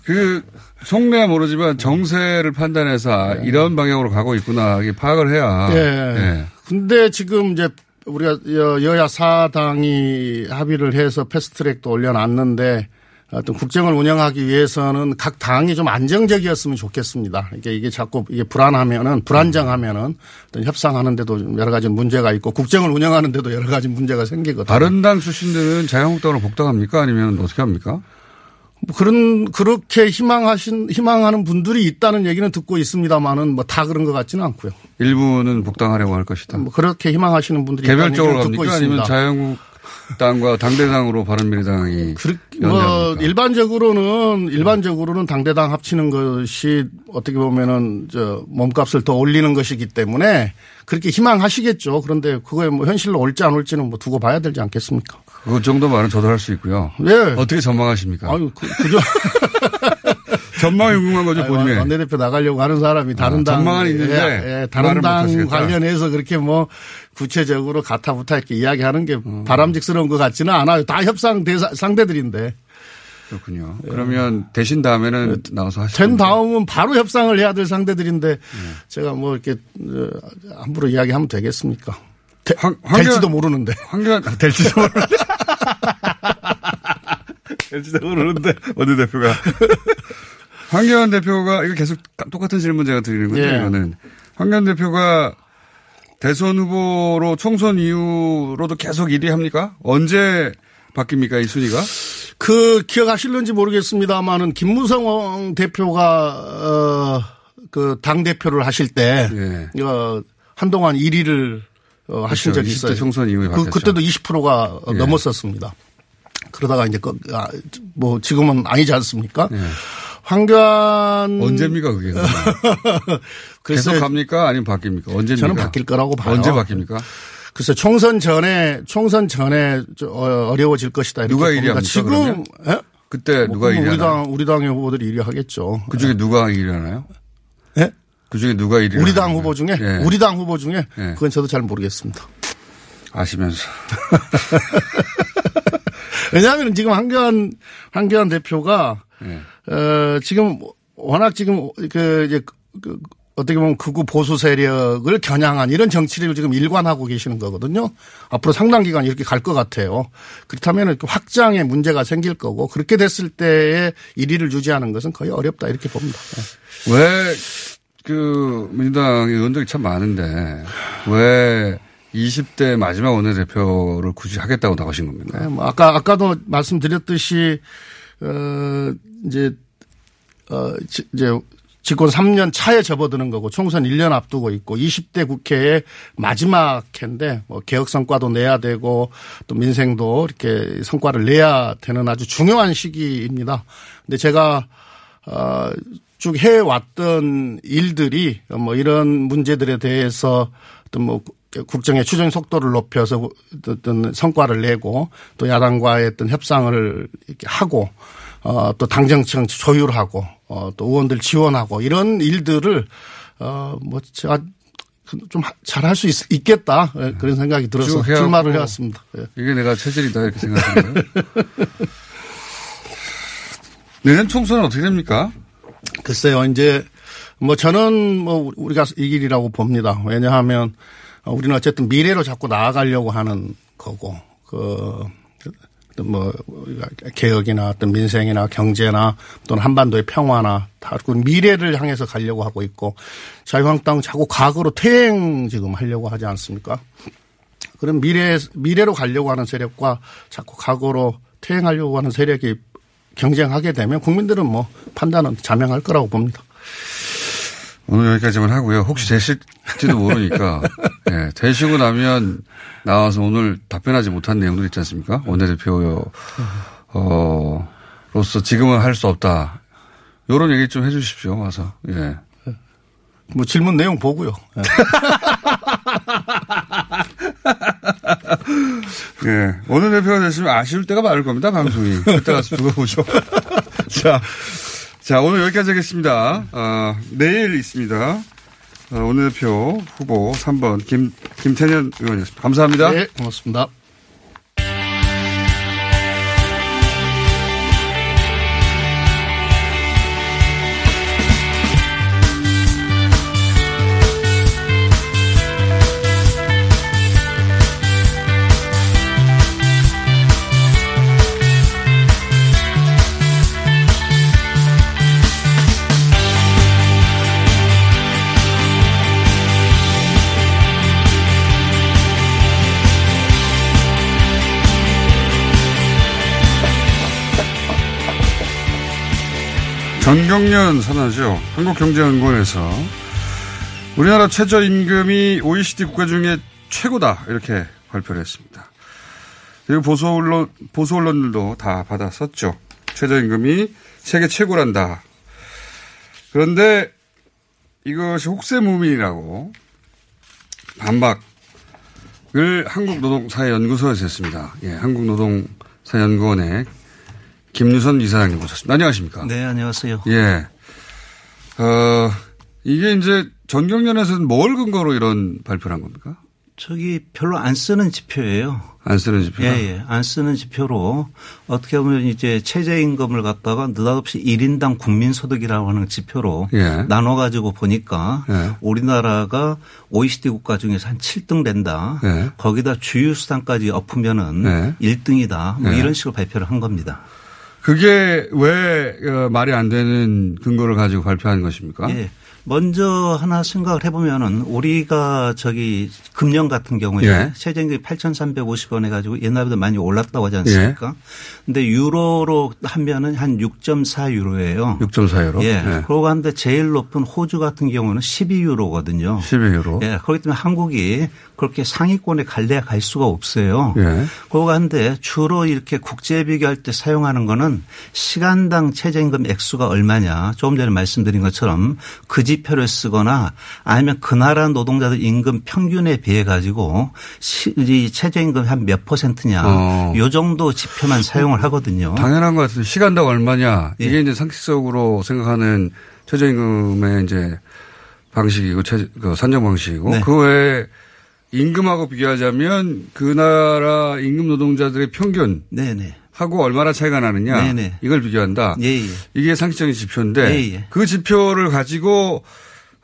그 속내야 모르지만 정세를 판단해서 아, 이런 방향으로 가고 있구나 이게 파악을 해야. 예. 예. 근데 지금 이제 우리가 여- 여야 사당이 합의를 해서 패스트트랙도 올려놨는데 어떤 국정을 운영하기 위해서는 각 당이 좀 안정적이었으면 좋겠습니다. 이게 이게 자꾸 이게 불안하면은 불안정하면은 어떤 협상하는데도 좀 여러 가지 문제가 있고 국정을 운영하는데도 여러 가지 문제가 생기거든요. 바른당 출신들은 자유한국당으로 복당합니까 아니면 어떻게 합니까? 뭐 그런 그렇게 희망하신 희망하는 분들이 있다는 얘기는 듣고 있습니다만은 뭐 다 그런 것 같지는 않고요. 일부는 복당하려고 할 것이다. 뭐 그렇게 희망하시는 분들이 개별적으로 얘기는 듣고 있습니다. 아니면 자유한국 당과 당대당으로 바른미래당이 뭐? 일반적으로는 일반적으로는 당대당 합치는 것이 어떻게 보면은 저 몸값을 더 올리는 것이기 때문에 그렇게 희망하시겠죠. 그런데 그거에 뭐 현실로 올지 안 올지는 뭐 두고 봐야 되지 않겠습니까? 그 정도 말은 저도 할 수 있고요. 예. 어떻게 전망하십니까? 아유, 그, 그죠. 전망이 궁금한 거죠, 아니, 본인의. 원내대표 나가려고 하는 사람이 다른 아, 당. 전망은 있는데 예, 예, 다른 당. 관련해서 그렇게 뭐 구체적으로 가타부타 이렇게 이야기하는 게 음. 바람직스러운 것 같지는 않아요. 다 협상 대사, 상대들인데. 그렇군요. 그러면 대신 다음에는 나와서 하시죠. 된 다음은 바로 협상을 해야 될 상대들인데 제가 뭐 이렇게 어, 함부로 이야기하면 되겠습니까? 되, 황교안- 될지도 모르는데. 황교안 될지도 모르는데. 될지도 모르는데 어느 대표가 황교안 대표가 이거 계속 똑같은 질문 제가 드리는 건데 예. 이거는 황교안 대표가 대선 후보로 총선 이후로도 계속 1위 합니까? 언제 바뀝니까 이 순위가? 그 기억하실는지 모르겠습니다만은 김무성 대표가 어그 대표를 하실 때 예. 어, 한동안 1위를 어, 하신 그렇죠. 적이 20대 있어요. 총선 이후에 그. 그때도 20%가 예. 넘었었습니다. 그러다가 이제 그, 아, 뭐 지금은 아니지 않습니까? 예. 황교안 언제입니까 그게? 계속 갑니까 아니면 바뀝니까? 언제입니까? 저는 바뀔 거라고 봐요. 언제 바뀝니까? 글쎄 총선 전에 총선 전에 좀 어- 어려워질 것이다. 이렇게 누가 1위 봅니다. 합니까, 지금? 예? 그때 뭐 누가 1위 우리? 당 우리 당의 후보들이 1위 하겠죠. 그 중에 누가 1위 하나요? 예? 그 중에 누가 1위 우리 당 후보 중에 예. 우리 당 후보 중에 예. 그건 저도 잘 모르겠습니다. 아시면서. 왜냐하면 지금 한교안 한교안 대표가 예. 어, 지금 워낙 지금 그 이제 그 어떻게 보면 극우 보수 세력을 겨냥한 이런 정치를 지금 일관하고 계시는 거거든요. 앞으로 상당 기간 이렇게 갈 것 같아요. 그렇다면 확장에 문제가 생길 거고 그렇게 됐을 때에 1위를 유지하는 것은 거의 어렵다 이렇게 봅니다. 왜, 그, 민주당 의원들이 참 많은데, 왜 20대 마지막 원내대표를 굳이 하겠다고 나가신 겁니까? 네, 뭐 아까 아까도 말씀드렸듯이 어 이제 어 지- 이제 집권 3년 차에 접어드는 거고 총선 1년 앞두고 있고 20대 국회의 마지막 해인데 뭐 개혁 성과도 내야 되고 또 민생도 이렇게 성과를 내야 되는 아주 중요한 시기입니다. 근데 제가 어쭉 해왔던 일들이 뭐 이런 문제들에 대해서 어떤 뭐 국정의 추진 속도를 높여서 어떤 성과를 내고 또 야당과의 어떤 협상을 이렇게 하고 어, 또 당정청 조율하고 어, 또 의원들 지원하고 이런 일들을 어, 뭐 제가 좀 잘할 수 있 겠다 예, 그런 생각이 들어서 출마를 해왔습니다. 예. 이게 내가 체질이다 이렇게 생각합니다. 내년 총선은 어떻게 됩니까? 글쎄요, 이제 뭐 저는 뭐 우리가 이 길이라고 봅니다. 왜냐하면 우리는 어쨌든 미래로 자꾸 나아가려고 하는 거고 그. 뭐 개혁이나 어떤 민생이나 경제나 또는 한반도의 평화나 다그 미래를 향해서 가려고 하고 있고 자유한국당은 자꾸 과거로 퇴행 지금 하려고 하지 않습니까? 그런 미래 미래로 가려고 하는 세력과 자꾸 과거로 퇴행하려고 하는 세력이 경쟁하게 되면 국민들은 뭐 판단은 자명할 거라고 봅니다. 오늘 여기까지만 하고요. 혹시 되실지도 모르니까. 예, 되시고 나면 나와서 오늘 답변하지 못한 내용들 있지 않습니까? 원내대표, 어, 로서 지금은 할 수 없다. 요런 얘기 좀 해 주십시오. 와서. 예. 뭐 질문 내용 보고요. 예. 예. 원내대표가 되시면 아쉬울 때가 많을 겁니다. 방송이. 그때 가서 두고 보죠. 자. 자, 오늘 여기까지 하겠습니다. 아, 내일 있습니다. 어, 원내대표 후보 3번 김, 김태년 의원이었습니다. 감사합니다. 네, 고맙습니다. 전경련 선언하죠. 한국경제연구원에서 우리나라 최저임금이 OECD 국가 중에 최고다 이렇게 발표를 했습니다. 그리고 보수 언론 보수 언론들도 다 받았었죠. 최저임금이 세계 최고란다. 그런데 이것이 혹세무민이라고 반박 한국노동사회연구소에서 했습니다. 예, 한국노동사연구원의 김유선 이사장님 모셨습니다. 안녕하십니까? 네, 안녕하세요. 예. 어, 이게 이제 전경련에서는 뭘 근거로 이런 발표를 한 겁니까? 저기 별로 안 쓰는 지표예요. 안 쓰는 지표? 예, 예. 안 쓰는 지표로 어떻게 보면 이제 최저 임금을 갖다가 느닷없이 1인당 국민 소득이라고 하는 지표로 예. 나눠 가지고 보니까 예. 우리나라가 OECD 국가 중에서 한 7등 된다. 예. 거기다 주유 수당까지 엎으면은 예. 1등이다. 뭐 예. 이런 식으로 발표를 한 겁니다. 그게 왜 어, 말이 안 되는 근거를 가지고 발표한 것입니까? 예. 먼저 하나 생각을 해보면은 우리가 저기 금년 같은 경우에 예. 최저임금이 8,350원 해가지고 옛날보다 많이 올랐다고 하지 않습니까? 예. 근데 유로로 하면은 한 6.4 유로예요. 6.4 유로? 예. 예. 그러고 한데 제일 높은 호주 같은 경우는 12 유로거든요. 12 유로. 예. 그렇기 때문에 한국이 그렇게 상위권에 갈래야 갈 수가 없어요. 예. 그거 한데 주로 이렇게 국제 비교할 때 사용하는 거는 시간당 최저임금 액수가 얼마냐. 조금 전에 말씀드린 것처럼 그 지표를 쓰거나 아니면 그 나라 노동자들 임금 평균에 비해 가지고 시- 이 최저임금 한 몇 퍼센트냐. 어. 요 정도 지표만 사용을 하거든요. 당연한 것 같은데 시간당 얼마냐 예. 이게 이제 상식적으로 생각하는 최저임금의 이제 방식이고 최, 그 산정 방식이고 네. 그 외에 임금하고 비교하자면 그 나라 임금 노동자들의 평균 네네. 하고 얼마나 차이가 나느냐 네네. 이걸 비교한다. 예, 예. 이게 상식적인 지표인데 예, 예. 그 지표를 가지고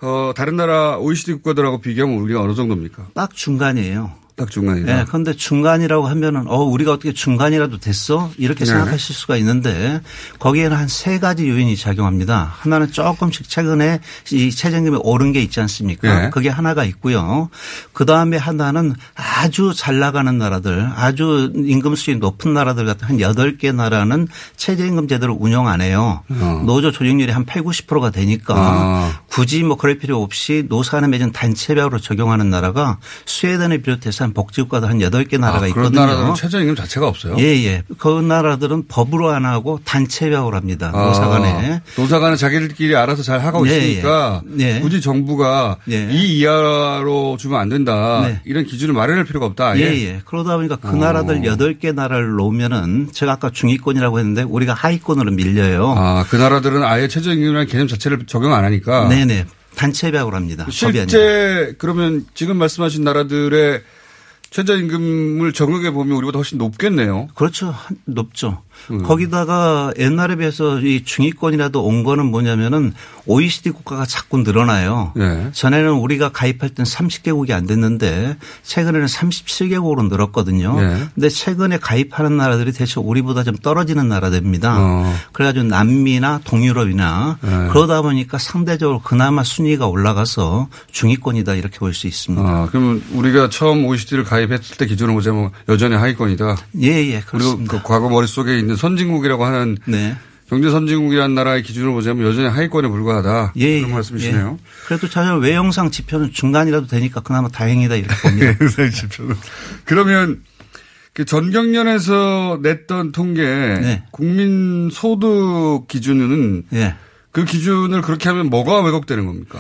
어 다른 나라 OECD 국가들하고 비교하면 우리가 어느 정도입니까? 딱 중간이에요. 딱 중간이다. 네, 그런데 중간이라고 하면은 어 우리가 어떻게 중간이라도 됐어 이렇게 네. 생각하실 수가 있는데 거기에는 한 세 가지 요인이 작용합니다. 하나는 조금씩 최근에 이 최저임금이 오른 게 있지 않습니까? 네. 그게 하나가 있고요. 그 다음에 하나는 아주 잘 나가는 나라들, 아주 임금 수준이 높은 나라들 같은 한 여덟 개 나라는 최저임금 제도를 운영 안 해요. 어. 노조 조직률이 한 8, 90%가 되니까 아. 굳이 뭐 그럴 필요 없이 노사간에 맺은 단체별로 적용하는 나라가 스웨덴을 비롯해서 한 복지국가도 한 8개 나라가 아, 그런 있거든요. 나라들은 최저임금 자체가 없어요. 예, 예. 그 나라들은 법으로 안 하고 단체별로 합니다. 아, 노사간에. 노사간은 자기들끼리 알아서 잘 하고 예, 있으니까 예. 예. 굳이 정부가 예. 이 이하로 주면 안 된다. 네. 이런 기준을 마련할 필요가 없다. 예, 예. 그러다 보니까 그 어. 나라들 8개 나라를 놓으면은 제가 아까 중위권이라고 했는데 우리가 하위권으로 밀려요. 아, 그 나라들은 아예 최저임금이라는 개념 자체를 적용 안 하니까. 네네. 단체별로 합니다. 실제 그러면 지금 말씀하신 나라들의 최저임금을 적용해 보면 우리보다 훨씬 높겠네요. 그렇죠. 한- 높죠. 음. 거기다가 옛날에 비해서 이 중위권이라도 온 거는 뭐냐면은 OECD 국가가 자꾸 늘어나요. 네. 전에는 우리가 가입할 땐 30개국이 안 됐는데 최근에는 37개국으로 늘었거든요. 네. 근데 최근에 가입하는 나라들이 대체 우리보다 좀 떨어지는 나라들입니다. 어. 그래가지고 남미나 동유럽이나 네. 그러다 보니까 상대적으로 그나마 순위가 올라가서 중위권이다 이렇게 볼 수 있습니다. 아, 그러면 우리가 처음 OECD를 가입했을 때 기준으로 보자면 여전히 하위권이다. 예, 예, 그리고 그렇습니다. 그 과거 머릿속에 있는 선진국이라고 하는 네. 경제 선진국이라는 나라의 기준으로 보자면 여전히 하위권에 불과하다. 예, 그런 예, 말씀이시네요. 예. 그래도 전혀 외형상 지표는 중간이라도 되니까 그나마 다행이다 이렇게 봅니다. 외형상 지표는. 그러면 그 전경련에서 냈던 통계 네. 국민 소득 기준은 예. 그 기준을 그렇게 하면 뭐가 왜곡되는 겁니까?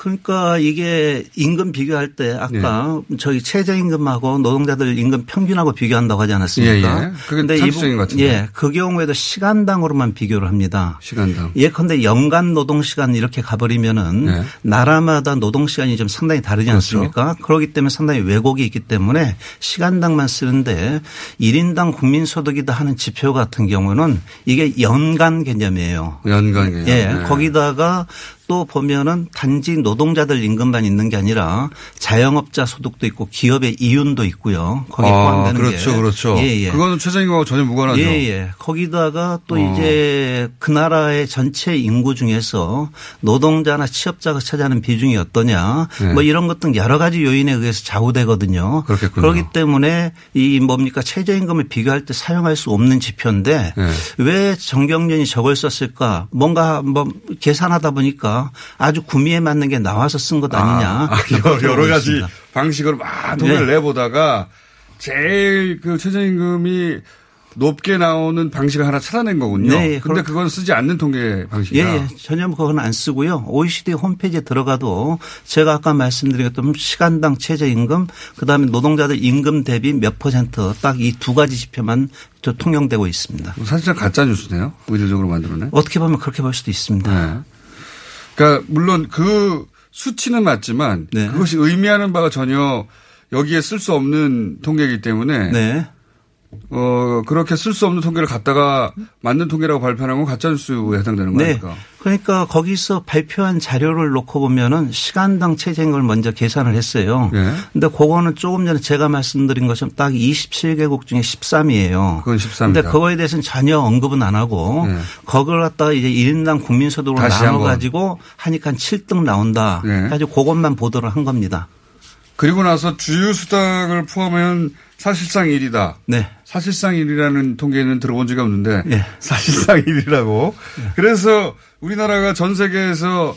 그러니까 이게 임금 비교할 때 아까 저희 최저임금하고 노동자들 임금 평균하고 비교한다고 하지 않았습니까? 예, 예. 상식적인 것 같은데. 예, 그 경우에도 시간당으로만 비교를 합니다. 시간당. 예컨대 연간 노동 시간 이렇게 가버리면은 네. 나라마다 노동 시간이 좀 상당히 다르지 그렇죠. 않습니까? 그렇기 때문에 상당히 왜곡이 있기 때문에 시간당만 쓰는데 1인당 국민소득이다 하는 지표 같은 경우는 이게 연간 개념이에요. 연간 개념. 예, 네. 거기다가 또 보면은 단지 노동자들 임금만 있는 게 아니라 자영업자 소득도 있고 기업의 이윤도 있고요. 거기 아, 포함되는 그렇죠, 게. 그렇죠. 예, 예. 그거는 최저임금하고 전혀 무관하죠. 예, 예. 거기다가 또 어. 이제 그 나라의 전체 인구 중에서 노동자나 취업자가 차지하는 비중이 어떠냐 네. 뭐 이런 것 등 여러 가지 요인에 의해서 좌우되거든요. 그렇겠군요. 그렇기 때문에 이 뭡니까 최저임금을 비교할 때 사용할 수 없는 지표인데 네. 왜 정경련이 저걸 썼을까? 뭔가 뭐 계산하다 보니까 아주 구미에 맞는 게 나와서 쓴 것 아니냐. 아, 여러, 여러 가지. 방식으로 막 돈을 네. 내보다가 제일 그 최저임금이 높게 나오는 방식을 하나 찾아낸 거군요. 네, 근데 그건 쓰지 않는 통계 방식이다. 예, 예. 전혀 그건 안 쓰고요. OECD 홈페이지에 들어가도 제가 아까 말씀드린 것처럼 시간당 최저임금 그다음에 노동자들 임금 대비 몇 퍼센트 딱 이 두 가지 지표만 저 통용되고 있습니다. 사실상 가짜 뉴스네요. 의도적으로 만들어낸. 어떻게 보면 그렇게 볼 수도 있습니다. 네. 그러니까 물론 그 수치는 맞지만 네. 그것이 의미하는 바가 전혀 여기에 쓸 수 없는 통계이기 때문에 네. 어 그렇게 쓸 수 없는 통계를 갖다가 맞는 통계라고 발표하는 건 가짜 뉴스에 해당되는 네. 거니까. 그러니까 거기서 발표한 자료를 놓고 보면은 시간당 최저임금을 먼저 계산을 했어요. 네. 근데 그거는 조금 전에 제가 말씀드린 것처럼 딱 27개국 중에 13이에요. 그건 13입니다. 근데 그거에 대해서는 전혀 언급은 안 하고 네. 그걸 갖다가 이제 1인당 국민소득으로 나눠. 가지고 하니까 7등 나온다. 네. 가지고 그것만 보도를 한 겁니다. 그리고 나서 주유 수당을 포함하면 사실상 1이다. 네. 사실상 1이라는 통계는 들어본 적이 없는데 예. 사실상 1이라고. 그래서 우리나라가 전 세계에서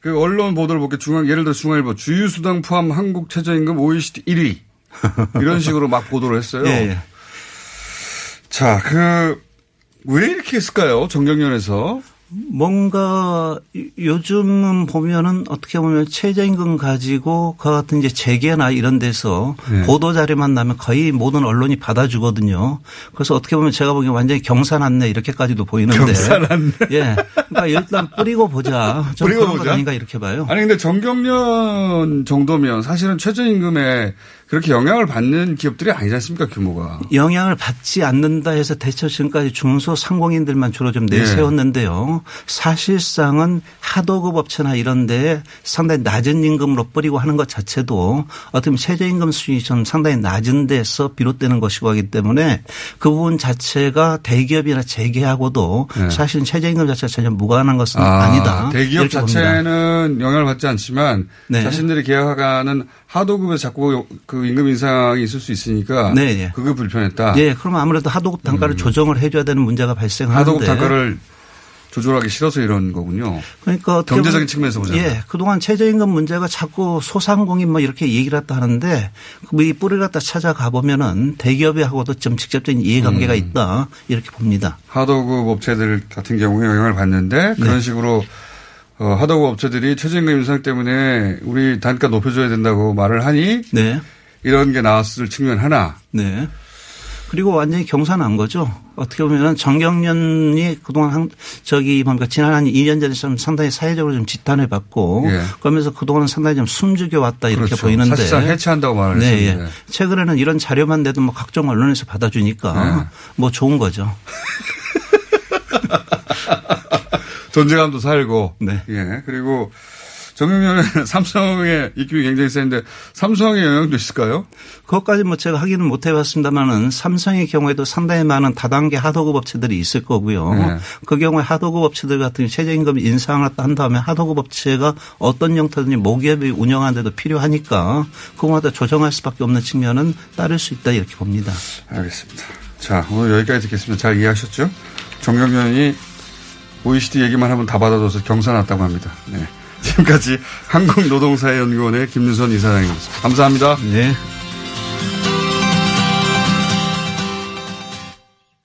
그 언론 보도를 볼게 중앙 예를 들어 중앙일보 주유 수당 포함 한국 최저임금 OECD 1위 이런 식으로 막 보도를 했어요. 예, 예. 자, 그 왜 이렇게 했을까요? 정경련에서 뭔가 요- 요즘은 보면은 어떻게 보면 최저임금 가지고 그 같은 이제 재계나 이런 데서 네. 보도 자료만 나면 거의 모든 언론이 받아주거든요. 그래서 어떻게 보면 제가 보기엔 완전히 경산안내 이렇게까지도 보이는데. 경산안내. 예. 그러니까 일단 뿌리고 보자. 좀 뿌리고 보자? 아닌가 이렇게 봐요. 아니 근데 정경련 정도면 사실은 최저임금에 그렇게 영향을 받는 기업들이 아니지 않습니까 규모가. 영향을 받지 않는다 해서 대처 지금까지 중소상공인들만 주로 좀 예. 내세웠는데요. 사실상은 하도급 업체나 이런 데 상당히 낮은 임금으로 뿌리고 하는 것 자체도 어떻게 보면 최저임금 수준이 좀 상당히 낮은 데서 비롯되는 것이고 하기 때문에 그 부분 자체가 대기업이나 재계하고도 네. 사실은 최저임금 자체가 전혀 무관한 것은 아, 니다 대기업 자체는 영향을 받지 않지만 네. 자신들이 계약하는 하도급에서 자꾸 그 임금 인상이 있을 수 있으니까 네, 네. 그게 불편했다. 예, 그러면 아무래도 하도급 단가를 조정을 해줘야 되는 문제가 발생하는데 음. 하도급 단가를 조절하기 싫어서 이런 거군요. 그러니까 경제적인 측면에서 보자면. 예, 그동안 최저임금 문제가 자꾸 소상공인 뭐 이렇게 얘기를 했다 하는데 그이 뿌리를 갖다 찾아가 보면은 대기업하고도 좀 직접적인 이해관계가 음. 있다 이렇게 봅니다. 하도급 업체들 같은 경우에 영향을 받는데 그런 네. 식으로 어, 하도급 업체들이 최저임금 인상 때문에 우리 단가 높여줘야 된다고 말을 하니 네. 이런 게 나왔을 측면 하나. 네. 그리고 완전히 경산한 거죠. 어떻게 보면은 정경련이 그동안 한, 저기 뭡니까 지난 한 2년 전에 좀 상당히 사회적으로 좀 지탄을 받고 예. 그러면서 그동안은 상당히 좀 숨죽여 왔다 이렇게 그렇죠. 보이는데 사실상 해체한다고 말을 네, 했었는데. 예. 최근에는 이런 자료만 내도 뭐 각종 언론에서 받아주니까 네. 뭐 좋은 거죠. 존재감도 살고. 네. 예. 그리고 정경련은 삼성의 입김이 굉장히 센데 삼성의 영향도 있을까요? 그것까지 뭐 제가 확인은 못 해봤습니다만은 삼성의 경우에도 상당히 많은 다단계 하도급 업체들이 있을 거고요. 네. 그 경우에 하도급 업체들 같은 최저임금 인상을 한 다음에 하도급 업체가 어떤 형태든지 모기업이 운영하는데도 필요하니까 그거마다 조정할 수밖에 없는 측면은 따를 수 있다 이렇게 봅니다. 알겠습니다. 자, 오늘 여기까지 듣겠습니다. 잘 이해하셨죠? 정경련이 OECD 얘기만 하면 다 받아줘서 경사 났다고 합니다. 네. 지금까지 한국노동사회연구원의 김윤선 이사장이었습니다. 감사합니다. 네.